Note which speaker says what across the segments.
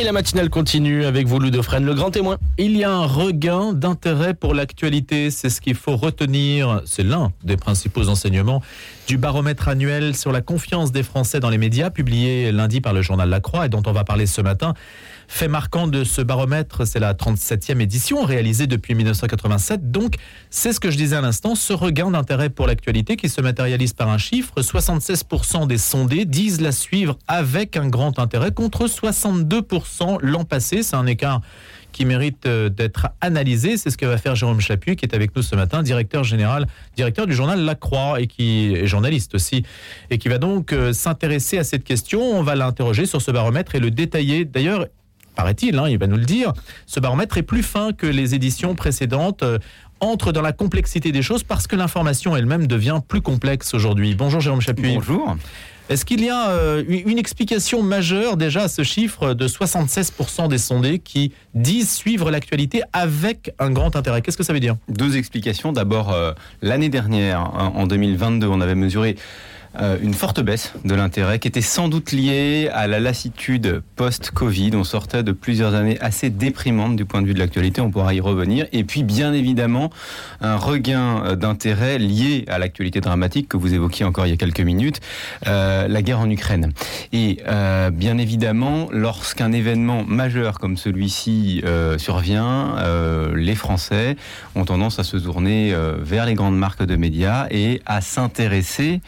Speaker 1: Et la matinale continue avec vous, Lou le grand témoin.
Speaker 2: Il y a un regain d'intérêt pour l'actualité. C'est ce qu'il faut retenir. C'est l'un des principaux enseignements du baromètre annuel sur la confiance des Français dans les médias, publié lundi par le journal La Croix et dont on va parler ce matin. Fait marquant de ce baromètre, c'est la 37e édition réalisée depuis 1987. Donc, c'est ce que je disais à l'instant, ce regain d'intérêt pour l'actualité qui se matérialise par un chiffre. 76% des sondés disent la suivre avec un grand intérêt contre 62% l'an passé. C'est un écart qui mérite euh, d'être analysé. C'est ce que va faire Jérôme Chapuis, qui est avec nous ce matin, directeur général, directeur du journal La Croix et qui est journaliste aussi, et qui va donc euh, s'intéresser à cette question. On va l'interroger sur ce baromètre et le détailler. D'ailleurs, paraît-il, hein, il va nous le dire, ce baromètre est plus fin que les éditions précédentes. Euh, entre dans la complexité des choses parce que l'information elle-même devient plus complexe aujourd'hui. Bonjour Jérôme Chapuis.
Speaker 3: Bonjour.
Speaker 2: Est-ce qu'il y a euh, une explication majeure déjà à ce chiffre de 76% des sondés qui disent suivre l'actualité avec un grand intérêt? Qu'est-ce que ça veut dire?
Speaker 3: Deux explications. D'abord, euh, l'année dernière, en 2022, on avait mesuré euh, une forte baisse de l'intérêt qui était sans doute liée à la lassitude post-Covid. On sortait de plusieurs années assez déprimantes du point de vue de l'actualité, on pourra y revenir. Et puis bien évidemment un regain euh, d'intérêt lié à l'actualité dramatique que vous évoquiez encore il y a quelques minutes, euh, la guerre en Ukraine. Et bien évidemment, lorsqu'un événement majeur comme celui-ci survient, les Français ont tendance à se tourner vers les grandes marques de médias et à s'intéresser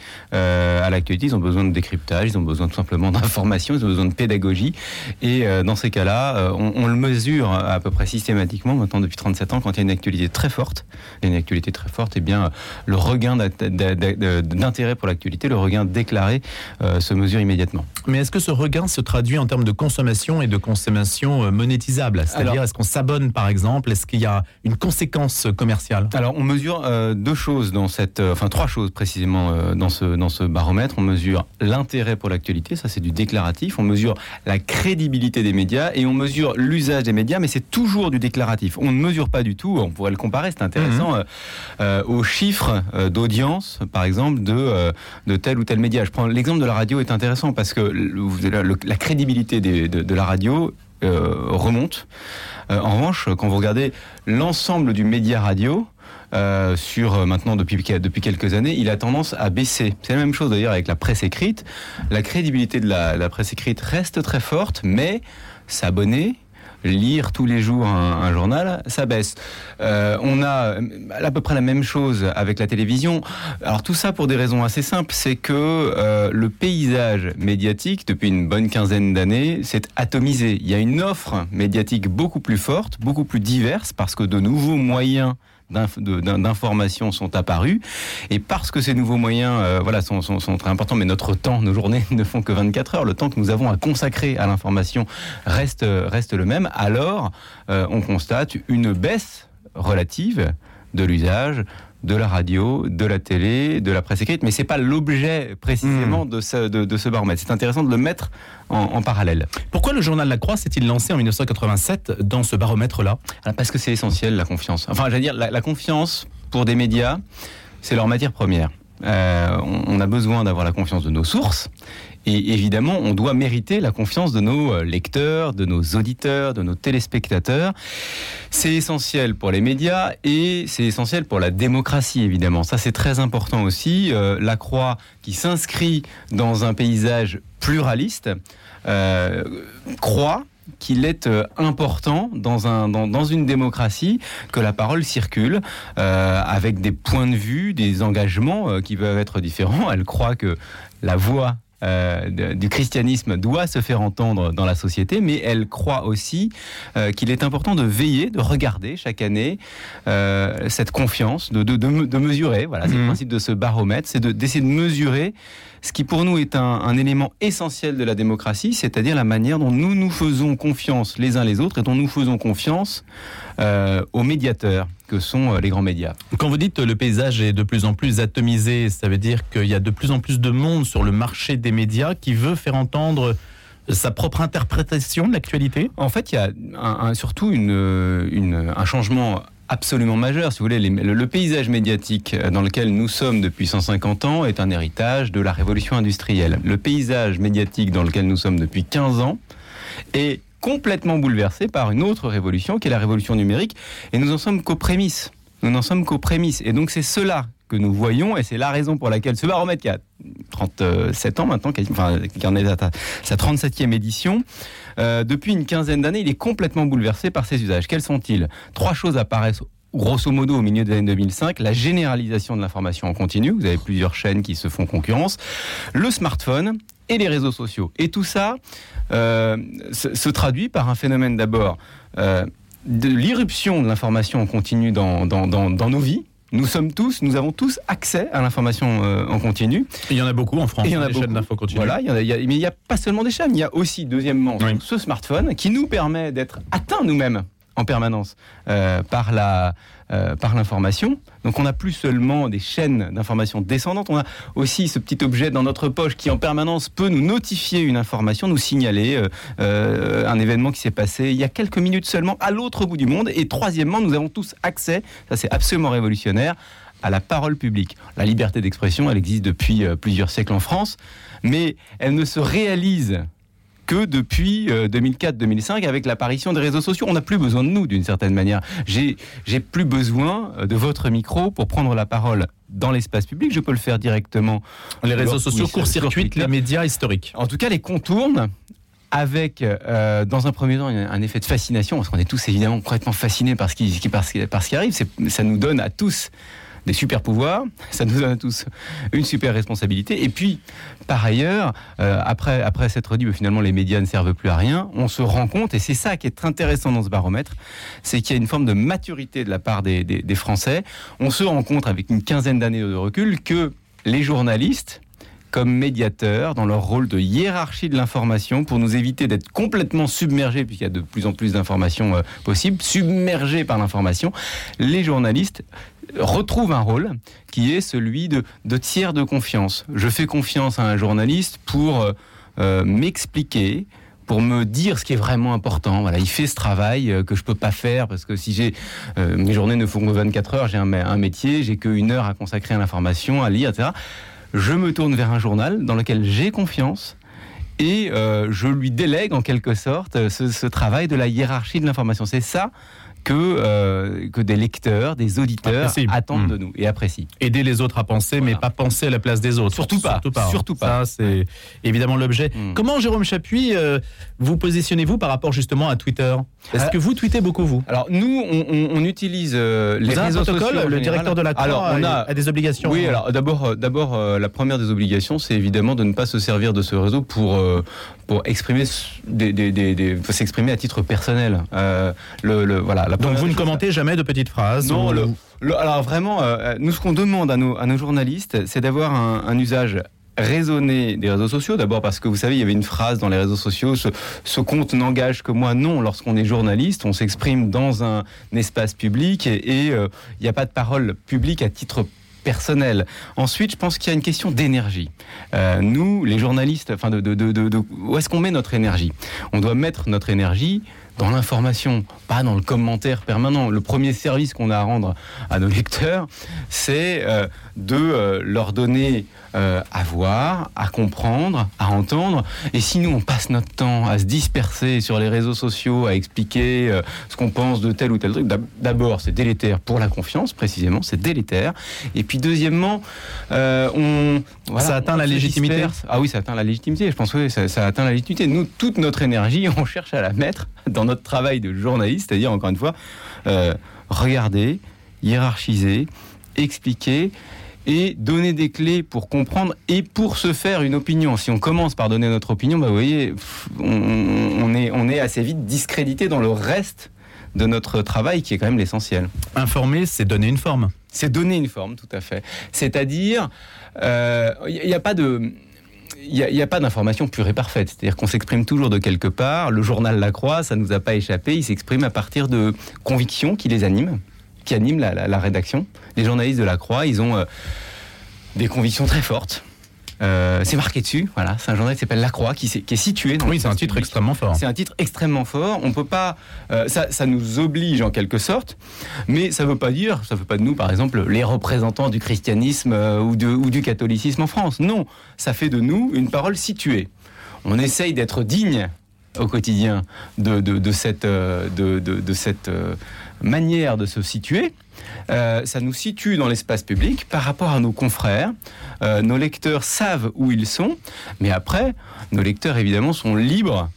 Speaker 3: à l'actualité, ils ont besoin de décryptage, ils ont besoin tout simplement d'information, ils ont besoin de pédagogie. Et euh, dans ces cas-là, euh, on, le mesure à peu près systématiquement maintenant depuis 37 ans quand il y a une actualité très forte. Il y a une actualité très forte, et eh bien le regain d'intérêt pour l'actualité, le regain déclaré se mesure immédiatement.
Speaker 2: Mais est-ce que ce regain se traduit en termes de consommation et de consommation monétisable? C'est-à-dire, est-ce qu'on s'abonne par exemple? Est-ce qu'il y a une conséquence commerciale?
Speaker 3: Alors, on mesure deux choses dans cette, enfin trois choses précisément dans ce dans ce baromètre, on mesure l'intérêt pour l'actualité, ça c'est du déclaratif, on mesure la crédibilité des médias et on mesure l'usage des médias, mais c'est toujours du déclaratif. On ne mesure pas du tout, on pourrait le comparer, c'est intéressant, mhm. euh, euh, aux chiffres euh, d'audience, par exemple, de, de tel ou tel média. Je prends l'exemple de la radio est intéressant parce que la crédibilité de, la radio remonte. en revanche, quand vous regardez l'ensemble du média radio, euh, sur euh, maintenant depuis, depuis quelques années, il a tendance à baisser. C'est la même chose d'ailleurs avec la presse écrite. La crédibilité de la, presse écrite reste très forte, mais s'abonner, lire tous les jours un, journal, ça baisse. Euh, on a à peu près la même chose avec la télévision. Alors tout ça pour des raisons assez simples, c'est que le paysage médiatique depuis une bonne quinzaine d'années s'est atomisé. Il y a une offre médiatique beaucoup plus forte, beaucoup plus diverse parce que de nouveaux moyens d'informations sont apparus. Et parce que ces nouveaux moyens euh, voilà, sont, très importants, mais notre temps, nos journées ne font que 24 heures, le temps que nous avons à consacrer à l'information reste, reste le même, alors euh, on constate une baisse relative de l'usage de la radio, de la télé, de la presse écrite, mais c'est pas l'objet précisément hmm. de, ce, de, ce baromètre. C'est intéressant de le mettre en, parallèle.
Speaker 2: Pourquoi le journal La Croix s'est-il lancé en 1987 dans ce baromètre-là?
Speaker 3: Ah, Parce que c'est essentiel la confiance. Enfin, j'allais dire la, confiance pour des médias, c'est leur matière première. Euh, on a besoin d'avoir la confiance de nos sources et évidemment, on doit mériter la confiance de nos euh, lecteurs, de nos auditeurs, de nos téléspectateurs. C'est essentiel pour les médias et c'est essentiel pour la démocratie, évidemment. Ça, c'est très important aussi. Euh, la Croix, qui s'inscrit dans un paysage pluraliste, euh, croit qu'il est important dans, un, dans, une démocratie que la parole circule avec des points de vue, des engagements qui peuvent être différents. Elle croit que la voix euh, du christianisme doit se faire entendre dans la société, mais elle croit aussi euh, qu'il est important de veiller, de regarder chaque année euh, cette confiance, de, de, mesurer. Voilà, c'est le mhm. principe de ce baromètre, c'est d'essayer de, mesurer ce qui pour nous est un, un élément essentiel de la démocratie, c'est-à-dire la manière dont nous nous faisons confiance les uns les autres et dont nous faisons confiance aux médiateurs que sont les grands médias.
Speaker 2: Quand vous dites le paysage est de plus en plus atomisé, ça veut dire qu'il y a de plus en plus de monde sur le marché des médias qui veut faire entendre sa propre interprétation de l'actualité?
Speaker 3: En fait, il y a surtout un changement absolument majeur, si vous voulez. le, paysage médiatique dans lequel nous sommes depuis 150 ans est un héritage de la révolution industrielle. Le paysage médiatique dans lequel nous sommes depuis 15 ans est complètement bouleversé par une autre révolution qui est la révolution numérique. Et nous en sommes qu'aux prémices. Nous n'en sommes qu'aux prémices. Et donc c'est cela que nous voyons, et c'est la raison pour laquelle ce baromètre qui a 37 ans maintenant, qui en est à sa 37e édition, euh, depuis une quinzaine d'années, il est complètement bouleversé par ses usages. Quels sont-ils? Trois choses apparaissent grosso modo au milieu des années 2005, la généralisation de l'information en continu, vous avez plusieurs chaînes qui se font concurrence, le smartphone et les réseaux sociaux. Et tout ça euh, se, traduit par un phénomène d'abord euh, de l'irruption de l'information en continu dans, dans, nos vies, nous sommes tous, nous avons tous accès à l'information euh, en continu.
Speaker 2: il y en a beaucoup en France.
Speaker 3: il y en a des chaînes d'infos continu. Voilà, il y a, mais il n'y a pas seulement des chaînes. Il y a aussi, deuxièmement, ce smartphone qui nous permet d'être atteints nous-mêmes en permanence euh, euh, par l'information. Donc on n'a plus seulement des chaînes d'information descendantes, on a aussi ce petit objet dans notre poche qui en permanence peut nous notifier une information, nous signaler euh, un événement qui s'est passé il y a quelques minutes seulement à l'autre bout du monde. Et troisièmement, nous avons tous accès, ça c'est absolument révolutionnaire, à la parole publique. La liberté d'expression, elle existe depuis plusieurs siècles en France, mais elle ne se réalise que depuis 2004-2005 euh, avec l'apparition des réseaux sociaux. On n'a plus besoin de nous d'une certaine manière. J'ai plus besoin euh, de votre micro pour prendre la parole dans l'espace public. Je peux le faire directement.
Speaker 2: Les réseaux sociaux court-circuitent les médias historiques.
Speaker 3: En tout cas, les contournent avec, euh, dans un premier temps, un effet de fascination, parce qu'on est tous évidemment complètement fascinés par ce qui, par ce qui arrive. Ça nous donne à tous des super pouvoirs, ça nous donne à tous une super responsabilité. Et puis, par ailleurs, euh, après, après s'être dit, que finalement, les médias ne servent plus à rien, on se rend compte, et c'est ça qui est intéressant dans ce baromètre, c'est qu'il y a une forme de maturité de la part des, des Français. On se rend compte, avec une quinzaine d'années de recul, que les journalistes, comme médiateurs dans leur rôle de hiérarchie de l'information pour nous éviter d'être complètement submergés, puisqu'il y a de plus en plus d'informations euh, possibles, submergés par l'information. Les journalistes retrouvent un rôle qui est celui de, tiers de confiance. Je fais confiance à un journaliste pour euh, euh, m'expliquer, pour me dire ce qui est vraiment important. Voilà, il fait ce travail que je peux pas faire parce que si j'ai mes journées ne font que 24 heures, j'ai un, un, métier, j'ai qu'une heure à consacrer à l'information, à lire, etc je me tourne vers un journal dans lequel j'ai confiance et euh, je lui délègue en quelque sorte ce travail de la hiérarchie de l'information. C'est ça que, euh, que des lecteurs, des auditeurs attendent de hmm. nous et apprécient.
Speaker 2: Aider les autres à penser, mais pas penser à la place des autres.
Speaker 3: Surtout pas.
Speaker 2: Surtout pas. Ça, c'est évidemment l'objet. Hmm. Comment, Jérôme Chapuis, euh, vous positionnez-vous par rapport justement à Twitter? Est-ce que vous tweetez beaucoup, vous?
Speaker 3: Alors, nous, on, utilise euh, les réseaux sociaux.
Speaker 2: Le directeur de la Croix alors, on a, des obligations.
Speaker 3: Oui, alors d'abord, d'abord la première des obligations, c'est évidemment de ne pas se servir de ce réseau pour, pour exprimer des, des, des, s'exprimer à titre personnel.
Speaker 2: le, le, voilà, donc vous ne commentez jamais de petites phrases
Speaker 3: Non, alors vraiment, euh, nous ce qu'on demande à nos, à nos journalistes, c'est d'avoir un, usage raisonné des réseaux sociaux. D'abord parce que vous savez, il y avait une phrase dans les réseaux sociaux, ce, compte n'engage que moi. Non, lorsqu'on est journaliste, on s'exprime dans un, espace public et euh, il n'y a pas de parole publique à titre personnel. Ensuite, je pense qu'il y a une question d'énergie. Euh, nous, les journalistes, enfin, de, de, de où est-ce qu'on met notre énergie? On doit mettre notre énergie dans l'information, pas dans le commentaire permanent. Le premier service qu'on a à rendre à nos lecteurs, c'est euh, de euh, leur donner euh, à voir, à comprendre, à entendre. Et si nous, on passe notre temps à se disperser sur les réseaux sociaux, à expliquer ce qu'on pense de tel ou tel truc, d'abord, c'est délétère pour la confiance, précisément, c'est délétère. Et puis, deuxièmement, on...
Speaker 2: ça atteint la légitimité
Speaker 3: Ah oui, ça atteint la légitimité. Je pense que ça, ça atteint la légitimité. Nous, toute notre énergie, on cherche à la mettre dans notre travail de journaliste, c'est-à-dire, encore une fois, euh, regarder, hiérarchiser, expliquer et donner des clés pour comprendre et pour se faire une opinion. Si on commence par donner notre opinion, bah, vous voyez, on, est, on est assez vite discrédité dans le reste de notre travail qui est quand même l'essentiel.
Speaker 2: Informer, c'est donner une forme.
Speaker 3: C'est donner une forme, tout à fait. C'est-à-dire, il euh, n'y a pas de il n'y a, pas d'information pure et parfaite. C'est-à-dire qu'on s'exprime toujours de quelque part. Le journal La Croix, ça ne nous a pas échappé. Il s'exprime à partir de convictions qui les animent, qui animent la, rédaction. Les journalistes de La Croix, ils ont euh, des convictions très fortes. Euh, c'est marqué dessus, voilà. C'est un journal qui s'appelle La Croix, qui, est, situé
Speaker 2: dans. Oui, c'est un titre extrêmement fort.
Speaker 3: C'est un titre extrêmement fort. On peut pas, euh, ça, nous oblige en quelque sorte, mais ça veut pas dire, ça veut pas de nous, par exemple, les représentants du christianisme euh, ou, ou du catholicisme en France. Non, ça fait de nous une parole située. On essaye d'être digne au quotidien de, de, cette, de, de cette manière de se situer. ça nous situe dans l'espace public par rapport à nos confrères. nos lecteurs savent où ils sont, mais après, nos lecteurs évidemment sont libres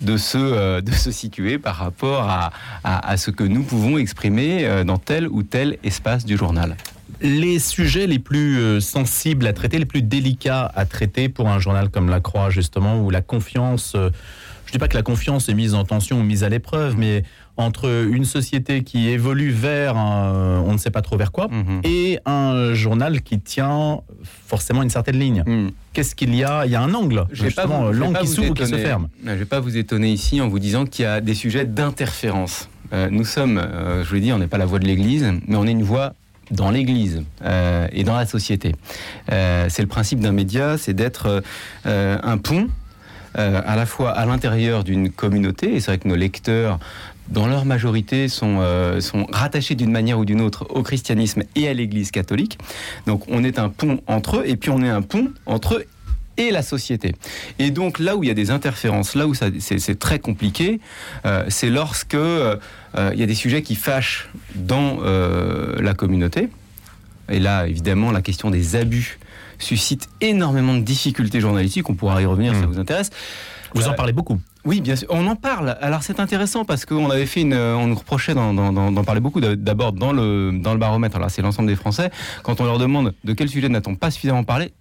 Speaker 3: de se, euh, de se situer par rapport à, à, ce que nous pouvons exprimer euh, dans tel ou tel espace du journal.
Speaker 2: Les sujets les plus euh, sensibles à traiter, les plus délicats à traiter pour un journal comme La Croix, justement, où la confiance, je ne dis pas que la confiance est mise en tension ou mise à l'épreuve, mais entre une société qui évolue vers on ne sait pas trop vers quoi mhm. et un journal qui tient forcément une certaine ligne. Mhm. Qu'est-ce qu'il y a? Il y a un angle, justement, l'angle qui s'ouvre ou qui se ferme.
Speaker 3: Je ne vais pas vous étonner ici en vous disant qu'il y a des sujets d'interférence. Euh, nous sommes, euh, je vous l'ai dit, on n'est pas la voix de l'Église, mais on est une voix dans l'Église euh, et dans la société. c'est le principe d'un média, c'est d'être un pont à la fois à l'intérieur d'une communauté, et c'est vrai que nos lecteurs dans leur majorité, sont, euh, sont rattachés d'une manière ou d'une autre au christianisme et à l'Église catholique. Donc on est un pont entre eux, et puis on est un pont entre eux et la société. Et donc là où il y a des interférences, là où c'est très compliqué, euh, c'est lorsque euh, il y a des sujets qui fâchent dans la communauté. Et là, évidemment, la question des abus suscite énormément de difficultés journalistiques. On pourra y revenir si ça mmh. vous intéresse.
Speaker 2: Vous en parlez beaucoup.
Speaker 3: Oui, bien sûr. On en parle. Alors c'est intéressant parce qu'on avait fait une, on nous reprochait d'en parler beaucoup. D'abord dans le dans le baromètre. Alors c'est l'ensemble des Français. Quand on leur demande de quel sujet n'a-t-on pas suffisamment parlé,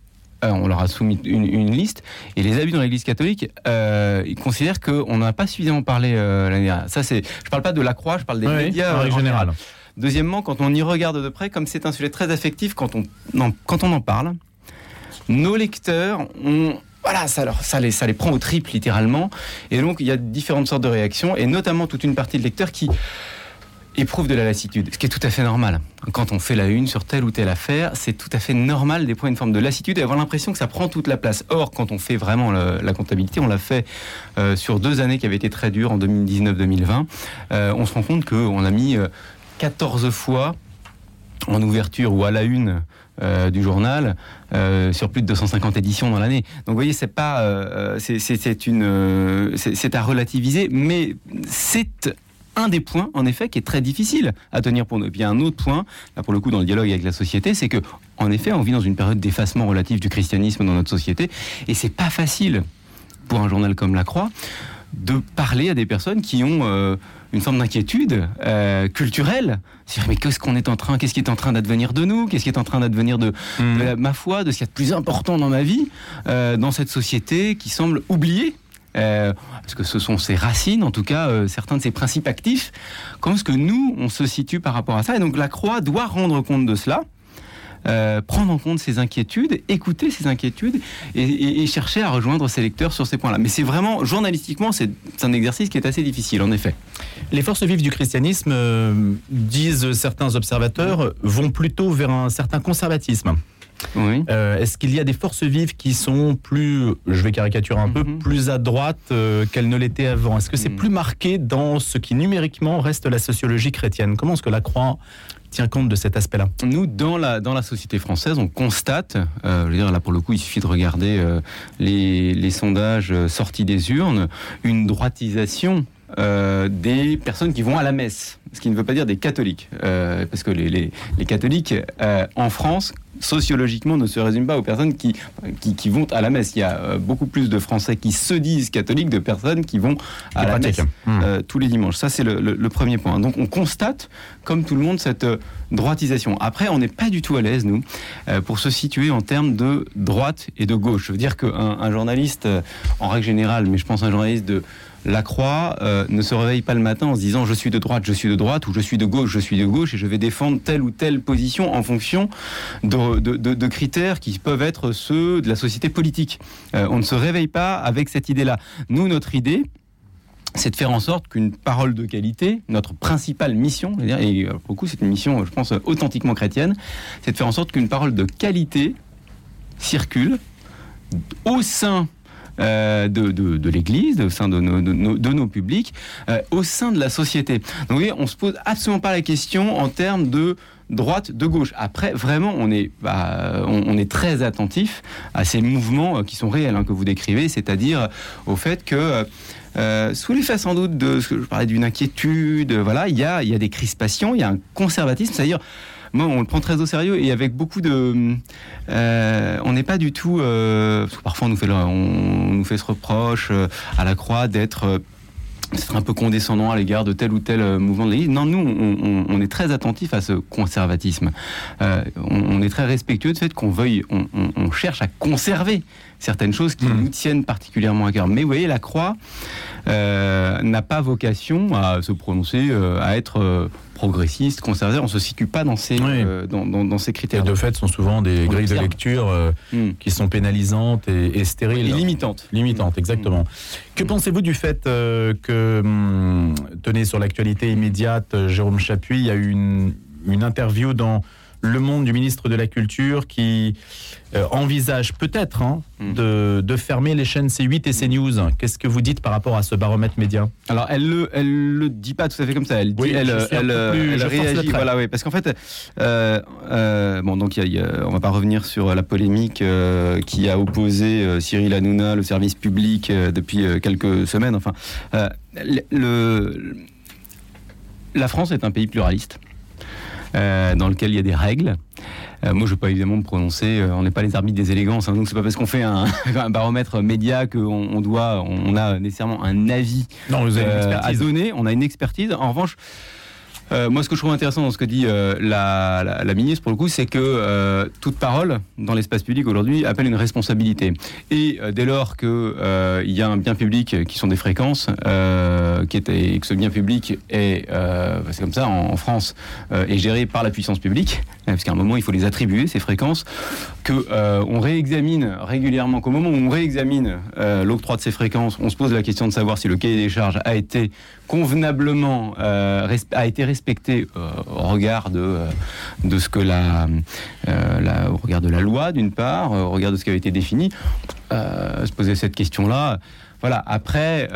Speaker 3: euh, on leur a soumis une, liste et les abus dans l'Église catholique, euh, ils considèrent qu'on n'a pas suffisamment parlé euh, l'année dernière. Ça c'est, je parle pas de la croix, je parle des médias en général. Deuxièmement, quand on y regarde de près, comme c'est un sujet très affectif, quand on quand on en parle, nos lecteurs ont voilà, ça, les, prend au triple littéralement. Et donc, il y a différentes sortes de réactions, et notamment toute une partie de lecteurs qui éprouvent de la lassitude, ce qui est tout à fait normal. Quand on fait la une sur telle ou telle affaire, c'est tout à fait normal d'éprouver une forme de lassitude et avoir l'impression que ça prend toute la place. Or, quand on fait vraiment la comptabilité, on l'a fait euh, sur deux années qui avaient été très dures, en 2019-2020, euh, on se rend compte qu'on a mis 14 euh, fois en ouverture ou à la une euh, du journal euh, sur plus de 250 éditions dans l'année. Donc vous voyez, c'est pas, euh, c'est une, c'est à relativiser, mais c'est un des points, en effet, qui est très difficile à tenir pour nous. Et puis un autre point, là pour le coup dans le dialogue avec la société, c'est que, en effet, on vit dans une période d'effacement relatif du christianisme dans notre société, et c'est pas facile pour un journal comme La Croix de parler à des personnes qui ont une forme d'inquiétude euh, culturelle. mais qu'est-ce qu'on est en train, qu'est-ce qui est en train d'advenir de nous, qu'est-ce qui est en train d'advenir de, mm. ma foi, de ce qu'il y a de plus important dans ma vie, euh, dans cette société qui semble oublier. Euh, parce que ce sont ses racines, en tout cas certains de ses principes actifs. Comment est-ce que nous, on se situe par rapport à ça? Et donc la Croix doit rendre compte de cela. Euh, prendre en compte ses inquiétudes, écouter ses inquiétudes et, chercher à rejoindre ses lecteurs sur ces points-là. Mais c'est vraiment, journalistiquement, c'est un exercice qui est assez difficile, en effet.
Speaker 2: Les forces vives du christianisme, euh, disent certains observateurs, vont plutôt vers un certain conservatisme. Oui. Euh, est-ce qu'il y a des forces vives qui sont plus, je vais caricaturer un peu, mhm. plus à droite qu'elles ne l'étaient avant? Est-ce que c'est mhm. plus marqué dans ce qui numériquement reste la sociologie chrétienne? Comment est-ce que la croix tient compte de cet aspect-là?
Speaker 3: Nous, dans la, dans la société française, on constate, euh, je veux dire, là pour le coup, il suffit de regarder euh, les, les, sondages euh, sortis des urnes, une droitisation euh, des personnes qui vont à la messe, ce qui ne veut pas dire des catholiques, euh, parce que les, les, les catholiques euh, en France, sociologiquement, ne se résument pas aux personnes qui, qui, qui, vont à la messe. Il y a beaucoup plus de Français qui se disent catholiques de personnes qui vont à la messe mmh. tous les dimanches. Ça, c'est le, le, premier point. Donc, on constate, comme tout le monde, cette droitisation. Après, on n'est pas du tout à l'aise, nous, pour se situer en termes de droite et de gauche. Je veux dire qu'un un journaliste, en règle générale, mais je pense un journaliste de la croix euh, ne se réveille pas le matin en se disant je suis de droite, je suis de droite, ou je suis de gauche, je suis de gauche, et je vais défendre telle ou telle position en fonction de, critères qui peuvent être ceux de la société politique. Euh, on ne se réveille pas avec cette idée-là. Nous, notre idée, c'est de faire en sorte qu'une parole de qualité, notre principale mission, et euh, pour le coup c'est une mission, je pense, authentiquement chrétienne, c'est de faire en sorte qu'une parole de qualité circule au sein euh, de, de, l'Église, au sein de nos, de nos, publics, euh, au sein de la société. Donc oui, on se pose absolument pas la question en termes de droite, de gauche. Après, vraiment, on est, bah, on, est très attentif à ces mouvements euh, qui sont réels, hein, que vous décrivez, c'est-à-dire au fait que sous l'effet sans doute de ce que je parlais d'une inquiétude, voilà, il y a, il y a des crispations, il y a un conservatisme, c'est-à-dire moi, on le prend très au sérieux et avec beaucoup de. Euh, on n'est pas du tout. Euh, parce que parfois, on nous fait, on nous fait ce reproche euh, à la croix d'être un peu condescendant à l'égard de tel ou tel mouvement de l'Église. Non, nous, on, est très attentif à ce conservatisme. on, est très respectueux du fait qu'on veuille, on, cherche à conserver certaines choses qui mmh. nous tiennent particulièrement à cœur. Mais vous voyez, la croix n'a pas vocation à se prononcer, à être progressiste, conservateur, on ne se situe pas dans ces, euh, dans, ces critères.
Speaker 2: Et de fait, ce sont souvent des grilles de lecture euh, hmm. qui sont pénalisantes et, stériles.
Speaker 3: Et limitantes.
Speaker 2: Limitantes, exactement. Hmm. Que pensez-vous du fait euh, que, tenez, sur l'actualité immédiate, Jérôme Chapuis, il y a eu une, une interview dans le Monde du ministre de la Culture qui euh, envisage peut-être hein, hmm. de, fermer les chaînes C8 et CNews. Qu'est-ce que vous dites par rapport à ce baromètre média?
Speaker 3: Alors, elle le, elle le dit pas tout à fait comme ça. Elle dit, elle, elle, réagit. Voilà, oui, parce qu'en fait, euh, euh, bon, donc, y a, on va pas revenir sur la polémique qui a opposé Cyril Hanouna, le service public, depuis quelques semaines. Enfin, le, la France est un pays pluraliste. Euh, dans lequel il y a des règles. Euh, moi, je ne veux pas évidemment me prononcer. Euh, on n'est pas les arbitres des élégances. Hein, donc, c'est pas parce qu'on fait un, baromètre média qu'on on doit, on a nécessairement un avis à donner. On a une expertise. En revanche, euh, moi, ce que je trouve intéressant dans ce que dit euh, la, ministre, pour le coup, c'est que euh, toute parole dans l'espace public aujourd'hui appelle une responsabilité. Et dès lors qu'il y a un bien public qui sont des fréquences, et que ce bien public est, c'est comme ça en, France, est géré par la puissance publique, parce qu'à un moment, il faut les attribuer, ces fréquences, qu'on on réexamine régulièrement, qu'au moment où on réexamine l'octroi de ces fréquences, on se pose la question de savoir si le cahier des charges a été convenablement a été respecté euh, au regard de, euh, ce que la, la, au regard de la loi d'une part, au regard de ce qui avait été défini, se poser cette question-là. Voilà. Après,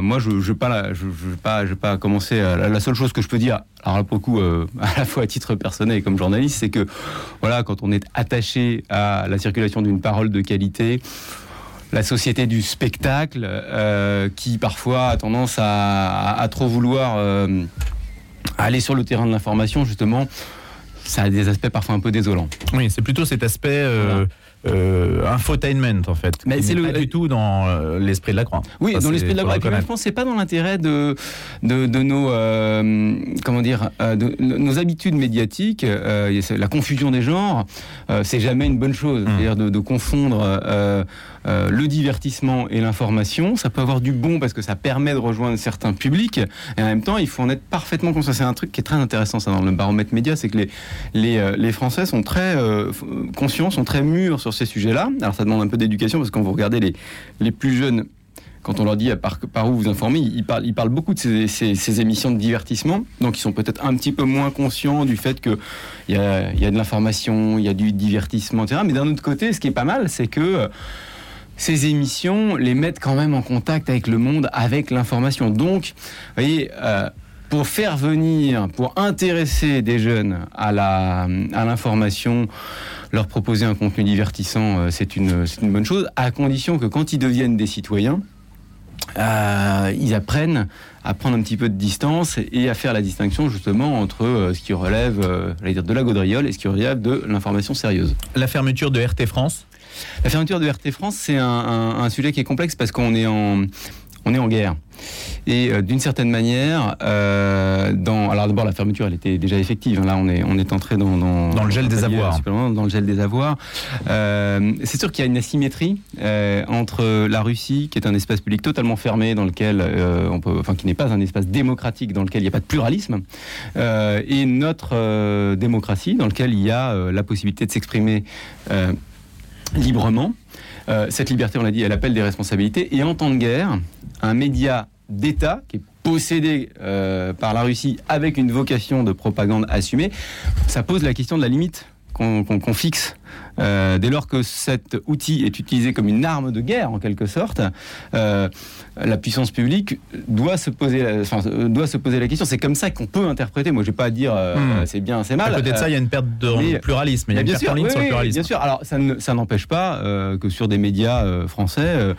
Speaker 3: moi, je ne vais pas, je, pas, je pas commencer. la, seule chose que je peux dire, alors là, à la fois à titre personnel et comme journaliste, c'est que voilà, quand on est attaché à la circulation d'une parole de qualité, la société du spectacle euh, qui parfois a tendance à, trop vouloir euh, aller sur le terrain de l'information justement ça a des aspects parfois un peu désolants.
Speaker 2: Oui, c'est plutôt cet aspect euh, euh, infotainment en fait. Mais c'est pas du tout dans euh, l'esprit de la croix.
Speaker 3: Oui, dans l'esprit de la croix. Et je pense c'est pas dans l'intérêt de, de, de nos comment dire de, nos habitudes médiatiques. la confusion des genres, c'est jamais une bonne chose. Mmh. C'est-à-dire de, confondre le divertissement et l'information. Ça peut avoir du bon parce que ça permet de rejoindre certains publics. Et en même temps, il faut en être parfaitement conscient. C'est un truc qui est très intéressant ça dans le baromètre média, c'est que les les, les Français sont très conscients, sont très mûrs sur ces sujets-là. Alors ça demande un peu d'éducation parce que quand vous regardez les, les plus jeunes, quand on leur dit par, où vous informer, ils parlent, ils parlent beaucoup de ces, ces, émissions de divertissement. Donc ils sont peut-être un petit peu moins conscients du fait qu'il y a, y a de l'information, il y a du divertissement, etc. Mais d'un autre côté, ce qui est pas mal, c'est que euh, ces émissions les mettent quand même en contact avec le monde, avec l'information. Donc, vous voyez, euh, pour faire venir, pour intéresser des jeunes à l'information, à leur proposer un contenu divertissant, euh, c'est une, une bonne chose, à condition que quand ils deviennent des citoyens, euh, ils apprennent à prendre un petit peu de distance et à faire la distinction justement entre ce qui relève de la gaudriole et ce qui relève de l'information sérieuse.
Speaker 2: La fermeture de RT France
Speaker 3: La fermeture de RT France, c'est un, un, sujet qui est complexe parce qu'on est en, on est en guerre. Et euh, d'une certaine manière, euh, dans, alors d'abord la fermeture, elle était déjà effective. Hein. Là, on est on est entré dans
Speaker 2: dans, le gel des avoirs.
Speaker 3: Dans le gel des avoirs. Euh, c'est sûr qu'il y a une asymétrie entre la Russie, qui est un espace public totalement fermé, dans lequel on peut, enfin qui n'est pas un espace démocratique, dans lequel il n'y a pas de pluralisme, et notre démocratie, dans lequel il y a la possibilité de s'exprimer librement. cette liberté, on l'a dit, elle appelle des responsabilités. Et en temps de guerre, un média d'État qui est possédé euh, par la Russie avec une vocation de propagande assumée, ça pose la question de la limite qu'on fixe. Euh, dès lors que cet outil est utilisé comme une arme de guerre, en quelque sorte, euh, la puissance publique doit se poser, doit se poser la question. C'est comme ça qu'on peut interpréter. Moi, je vais pas dire hmm. c'est bien, c'est mal.
Speaker 2: À côté de ça, il y a une perte de pluralisme. Il y a une
Speaker 3: bien
Speaker 2: perte
Speaker 3: sûr,
Speaker 2: sur le pluralisme.
Speaker 3: Bien sûr. Alors, ça n'empêche pas que sur des médias français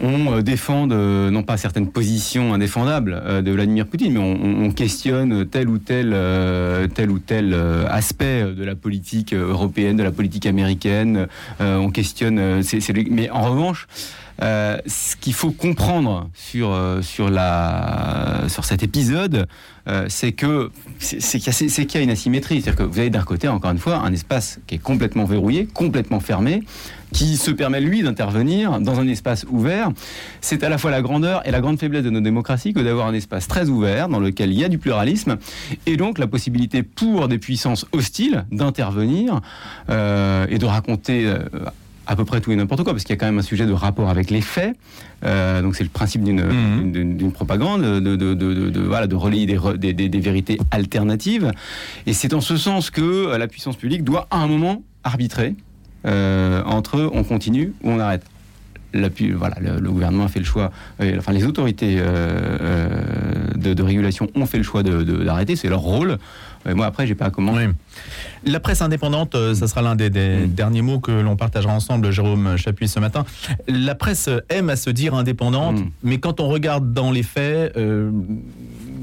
Speaker 3: on euh, défend non pas certaines positions indéfendables euh, de Vladimir Poutine, mais on, questionne tel ou tel, euh, tel ou tel aspect de la politique européenne, de la politique américaine. on questionne. mais en revanche, ce qu'il faut comprendre sur, sur, la, sur cet épisode, c'est que c'est qu'il y, a une asymétrie. C'est-à-dire que vous avez d'un côté, encore une fois, un espace qui est complètement verrouillé, complètement fermé, qui se permet, lui, d'intervenir dans un espace ouvert. C'est à la fois la grandeur et la grande faiblesse de nos démocraties que d'avoir un espace très ouvert dans lequel il y a du pluralisme et donc la possibilité pour des puissances hostiles d'intervenir euh, et de raconter euh, à peu près tout et n'importe quoi, parce qu'il y a quand même un sujet de rapport avec les faits. Euh, donc c'est le principe d'une mmh. propagande, de, de, de, voilà, de relayer des, des, des, vérités alternatives. Et c'est en ce sens que la puissance publique doit à un moment arbitrer euh, entre on continue ou on arrête. voilà, le, gouvernement a fait le choix, euh, enfin les autorités euh, de, régulation ont fait le choix d'arrêter, c'est leur rôle. moi après, j'ai pas à comment.
Speaker 2: La presse indépendante, ça sera l'un des, mm. derniers mots que l'on partagera ensemble, Jérôme Chapuis, ce matin. La presse aime à se dire indépendante, mm. mais quand on regarde dans les faits,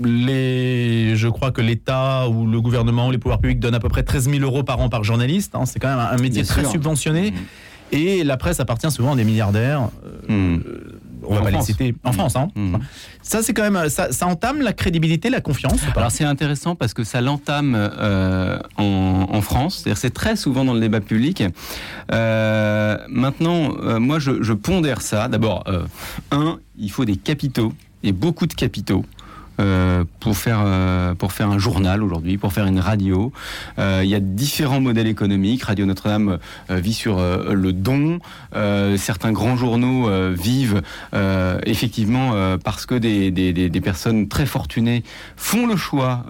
Speaker 2: les, je crois que l'État ou le gouvernement ou les pouvoirs publics donnent à peu près 13 000 euros par an par journaliste. Hein. c'est quand même un métier très subventionné. Mmh. Et la presse appartient souvent à des milliardaires. Euh. On va pas les citer en France. Hein. Mmh. Ça, c'est quand même, ça, entame la crédibilité, la confiance.
Speaker 3: Alors c'est intéressant parce que ça l'entame euh, en, France. C'est très souvent dans le débat public. Euh, maintenant, moi, je, je, pondère ça. D'abord, un, il faut des capitaux et beaucoup de capitaux euh, pour faire euh, pour faire un journal aujourd'hui, pour faire une radio. Euh, il y a différents modèles économiques. Radio Notre-Dame vit sur le don. certains grands journaux vivent effectivement parce que des, des, des, personnes très fortunées font le choix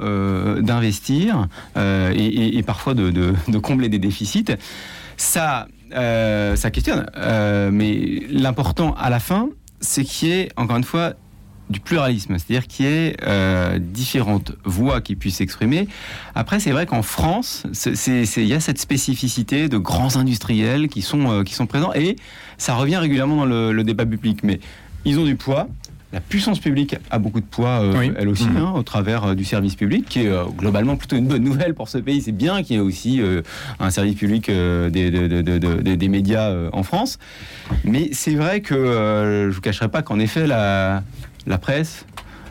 Speaker 3: d'investir et, et, parfois de, de, de, combler des déficits. Ça, ça questionne. mais l'important à la fin, c'est qu'il y ait encore une fois du pluralisme, c'est-à-dire qu'il y ait euh, différentes voix qui puissent s'exprimer. Après, c'est vrai qu'en France, il y a cette spécificité de grands industriels qui sont, euh, qui sont présents et ça revient régulièrement dans le, débat public. Mais ils ont du poids. La puissance publique a beaucoup de poids, euh, elle aussi, mhm. hein, au travers du service public, qui est globalement plutôt une bonne nouvelle pour ce pays. C'est bien qu'il y ait aussi un service public des, des, médias en France. Mais c'est vrai que je ne vous cacherai pas qu'en effet, la, la presse,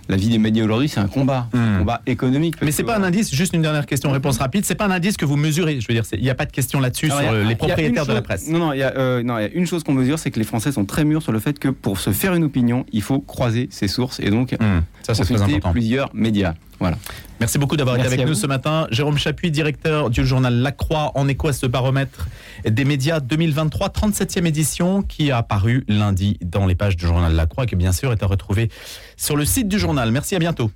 Speaker 3: la vie des médias aujourd'hui, c'est un combat, un hmm. combat économique.
Speaker 2: Mais c'est pas un indice, juste une dernière question, réponse rapide, c'est pas un indice que vous mesurez. Je veux dire, il n'y a pas de question là-dessus sur les propriétaires de la presse.
Speaker 3: Non, non, il y, a, euh, non, il y a une chose qu'on mesure, c'est que les Français sont très mûrs sur le fait que pour se faire une opinion, il faut croiser ses sources et donc hmm. ça, c'est plusieurs médias. Voilà.
Speaker 2: Merci beaucoup d'avoir été avec nous ce matin. Jérôme Chapuis, directeur du journal La Croix, en écho à ce baromètre des médias 2023, 37e édition, qui a apparu lundi dans les pages du journal La Croix, qui bien sûr est à retrouver sur le site du journal. Merci, à bientôt.